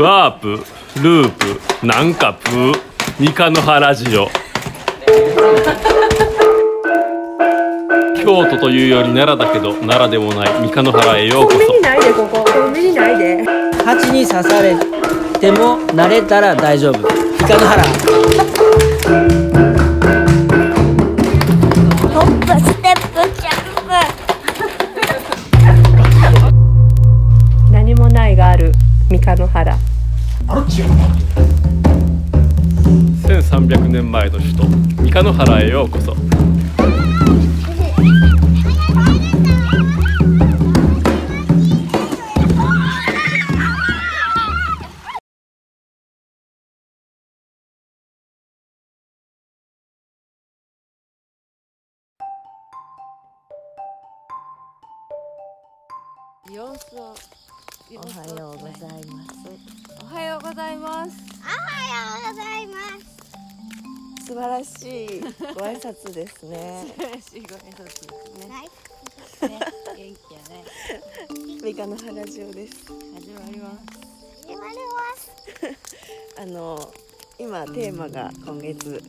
ワープループなんかプー三日の原ラジオ。京都というより奈良だけど奈良でもない三日の原へようこそ。コンビニないでここ。コンビニないで蜂に刺されても慣れたら大丈夫。イカの腹様子をおはようございます。おはようございます。おはようございます。素晴らしいご挨拶ですね。嬉しいご挨拶ですね。はいね。元気やね。ミカの原ジオです。始まります。始まります。あの今テーマが今月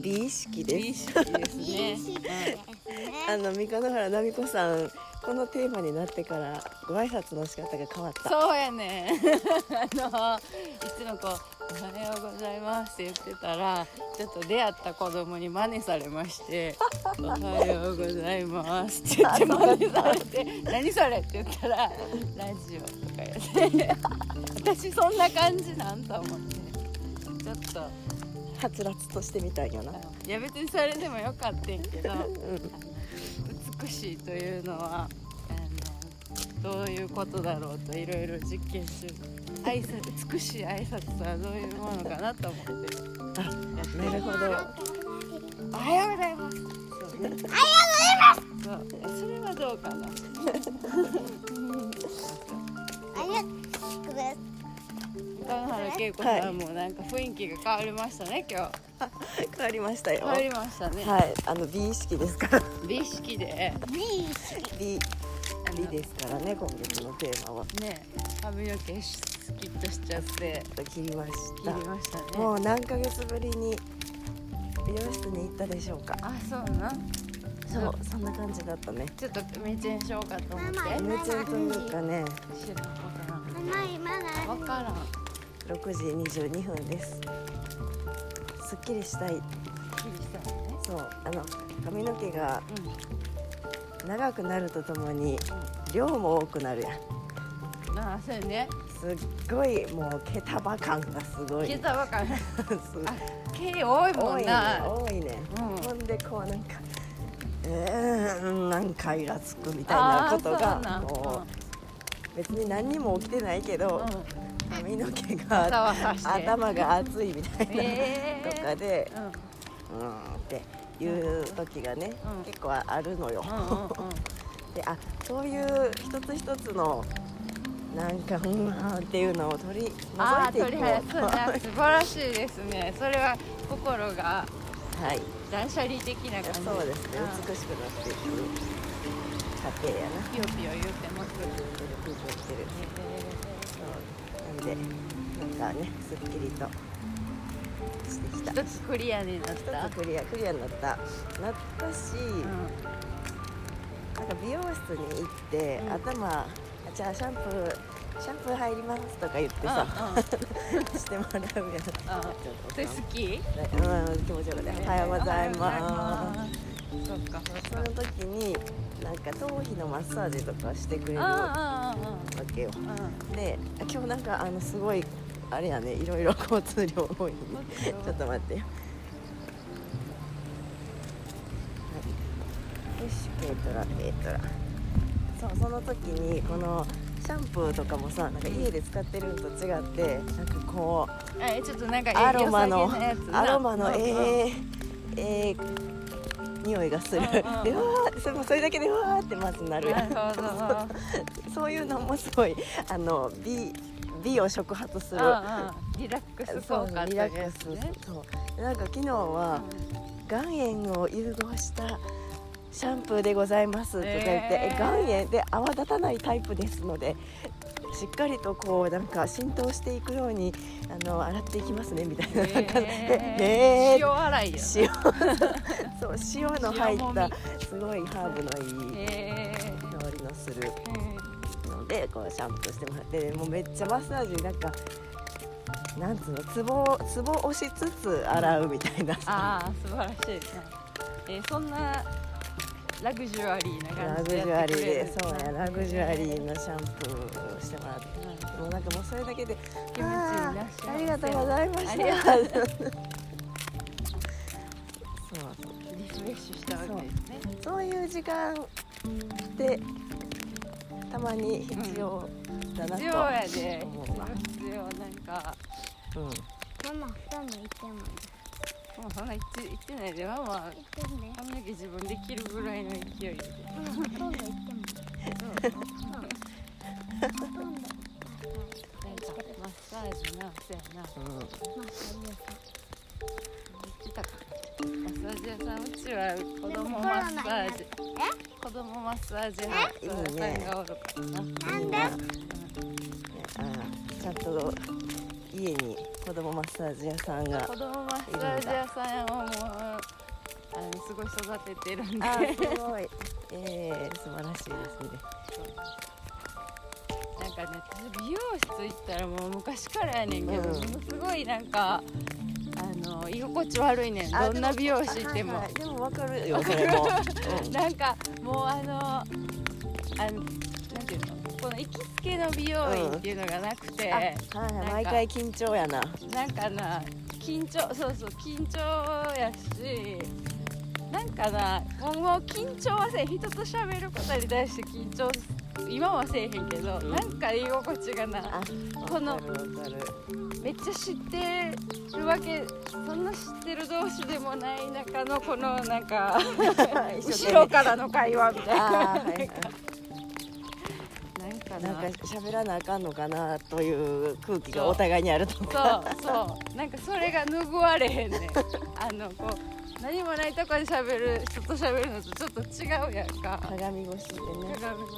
美意識です。いい式ですね あの三日野原奈美子さんこのテーマになってからご挨拶の仕方が変わった。そうやね あのいつもこう「おはようございます」って言ってたらちょっと出会った子供に真似されまして「おはようございます」って言って真似されて「何それ?」って言ったら「ラジオ」とか言って私そんな感じなんと思ってちょっと。はつらつとしてみたいよな。いや別にそれでもよかったんやけど。うん。美しいというのはあのどういうことだろうといろいろ実験中挨拶美しい挨拶とはどういうものかなと思って。あ、なるほど。おはようございますそう。ねそうそれはどうかな恵子さんもなんか雰囲気が変わりましたね今変わりましたよ。日。変わりましたね、はい、あの美意識ですから。美意識で。美あの美。ですからね今月のテーマは。ね。髪の毛スキッとしちゃって。切りまし切た。りましたね。もう何ヶ月ぶりに美容室に行ったでしょうか。あそうなそう、そんな感じだったね。ちょっとめちゃんしようかと思って。ママ夢中というかね、知らんことな。ママ今何？わからん6時22分です。すっきりしたい。そう、あの髪の毛が長くなるとともに量も多くなるやん。うんあそうやねすっごいもう毛束感がすごい。聞いたわかんないすあ毛多いも多いねんな、多いね。うんほんでこうなんか。えー、なんかイラつくみたいなことがなんもう別に何にも起きてないけど、うん。髪の毛が頭が熱いみたいな、えー。とかでうん。うーんっていう時がね、うん。結構あるのよ。うんうんうん。であそういう一つ一つのなんかうんっていうのを取りあ除いていこう。素晴らしいですね。それは心が はい。断捨離的な感じ。そうですね。うん。美しくなっていく過程やな。ピヨピヨ言うてます。ピヨピヨしてるそうなんでなんかねすっきりとしてきた。一つクリアになっ一たつクリアクリアになった。なったし、なんか美容室に行って、うん。頭あじゃあシャンプーシャンプー入りますとか言ってさ、してもらうやん。ちょっうんうんとそれ好き？うん気持ちよかったおはようございます。すそっかその時になんか頭皮のマッサージとかしてくれるわけよ。で今日なんかあのすごいあれやねいろいろ交通量多いねちょっと待ってよ。はい。よし軽トラ軽トラそうその時にこのシャンプーとかもさなんか家で使ってるのと違ってなんかこうえちょっとなんかアロマのアロマのええええ匂いがする。でうんうんうん。わーそれもそれだけでわーってまずなる。そういうのもすごいあの美美を触発する。うんうん。リラックス効果リラックスそうなんか昨日は岩塩を融合したシャンプーでございますとか言って、えー。え岩塩で泡立たないタイプですのでしっかりとこうなんか浸透していくようにあの洗っていきますねみたいななんかねえ。へー塩洗いや。塩。そう塩の入ったすごいハーブのいい香りのするーのでこうシャンプーしてもらってもうめっちゃマッサージなんかなんつうのツボツボ押しつつ洗うみたいな。ああ素晴らしいね。えーそんなラグジュアリーな感じでラグジュアリーでそうやラグジュアリーのシャンプーをしてもらって。もうなんかもうそれだけで気持ちいいなありがとうございました。そうリフレッシュしたわけですね。そういう時間ってたまに必要だなと必要やで。必要なんか。うん。ママ今度行ってももうそんな言って言ってないで。ママ行ってね。髪の毛自分できるぐらいの勢いで。ママ今度行っても。なんかマッサージなそう。やなうん。マッサージ屋さん言ってたか。マッサージ屋さんうちは子供マッサージ子供マッサージ派いいねさんがおるからな。なんで、あちゃんと家に子供マッサージ屋さんが子供マッサージ屋さんをもうあのすごい育ててるんで。あすごい。えー、素晴らしいですね。なんかね私美容室行ったらもう昔からやねんけど、うん。ものすごいなんかあの居心地悪いねどんな美容師行っても。はいはい。でもわかるよそれも、うん。なんかもうあのあのなんていうのこの行きつけの美容院っていうのがなくて、あはいはい毎回緊張やな。なんかな緊張そうそう緊張やしなんかなもう緊張はせえ人と喋ることに対して緊張今はせえへんけど、うん。なんか居心地がなあこのめっちゃ知ってるわけそんな知ってる同士でもない中のこのなんか 後ろからの会話みたいななんか喋らなあかんのかなという空気がお互いにあるとかそうそう。なんかそれが拭われへんねん。あのこう何もないとこで喋る人と喋るのとちょっと違うやんか。鏡越しでね、鏡越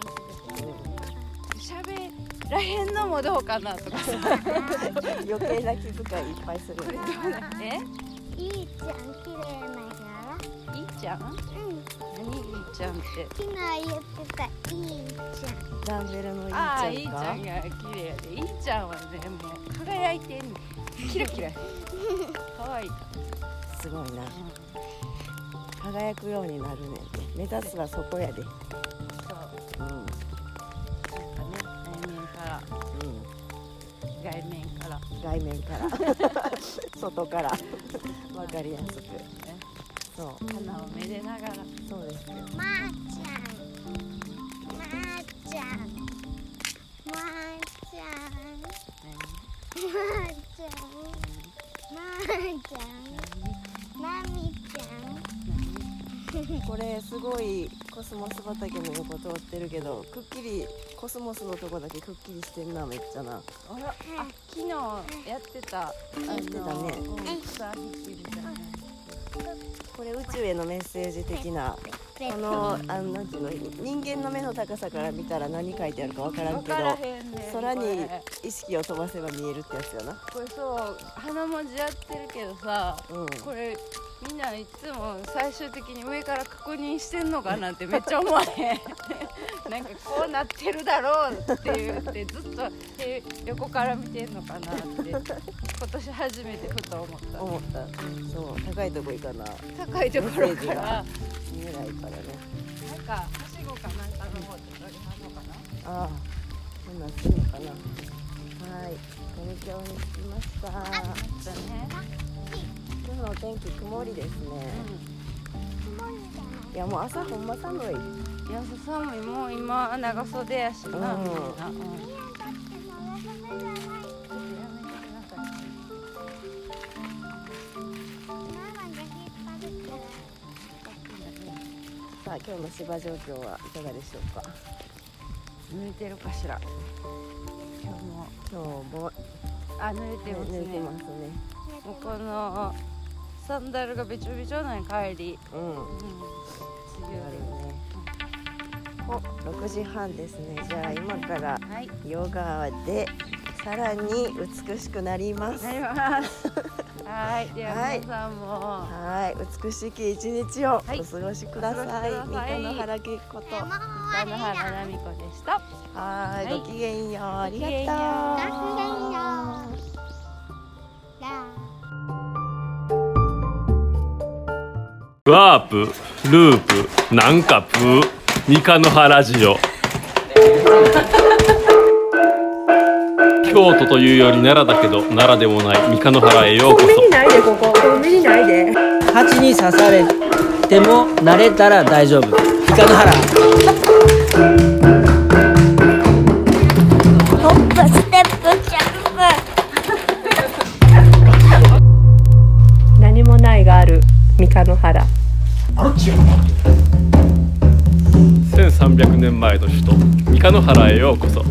しうで。喋らへんのもどうかなとか 余計な気遣いいっぱいするこれどうなんえ？いいじゃん。綺麗なちゃん？うん何？いいちゃんって？昨日言ってたいいじゃん。ダンベルのいいちああゃんかいいちゃんが綺麗やでいいちゃんはねもう輝いてんねん。キラキラ。可愛い。すごいな。輝くようになるね目指すはそこやで。うんそう。なんかね内面から。うん。外面から。外面から。外から。わかりやすくそう花をめでながら。そうですよまーちゃん。まーちゃん。まーちゃん。まーちゃん。まーちゃん。なみちゃんこれすごいコスモス畑の横通ってるけどくっきりコスモスのとこだけくっきりしてんなめっちゃなあらあ昨日やってたあのやってたね草引きみたいなこれ宇宙へのメッセージ的なこのあのなんていうの人間の目の高さから見たら何書いてあるかわからんけど空に意識を飛ばせば見えるってやつやな。これそう花文字やってるけどさうん。これみんないつも最終的に上から確認してんのかなってめっちゃ思わへん。なんかこうなってるだろうって言ってずっとへ横から見てんのかなって今年初めてふと思った。思ったそう高いとこ行かな。高いところ。から見えないからね。なんかはしごかなんか登って取りはんのかなああそんなんするのかなはい東京に着きましただね今日のお天気曇りですね、いいやもう朝ほんま寒い。いや寒いもう今長袖やしな、うん。みんな、さあ今日の芝状況はいかがでしょうか？濡れてるかしら。今日も。今日も。あ濡れてますね。寝てますね。もうこのサンダルがべちょべちょなん帰り、うん。うん、梅雨あるよねお6時半ですね。じゃあ今からはい。ヨガでさらに美しくなります。なります。はい。でははい皆さんも。はい。美しき一日をおはい。過ごしください、お過ごしください。三日野原恵子と。原奈美子でした。はい、はい。ごきげんよう。ありがとう。ごきげんよう。ごワープループなんかプー三日の原ジオ。京都というより奈良だけど奈良でもない三日の原へようこそ。ニないでここ。コンビニないで。蜂に刺されても慣れたら大丈夫。イカの原ホップステップジャン何もないがある三日の原300年前の首都三日野原へようこそ。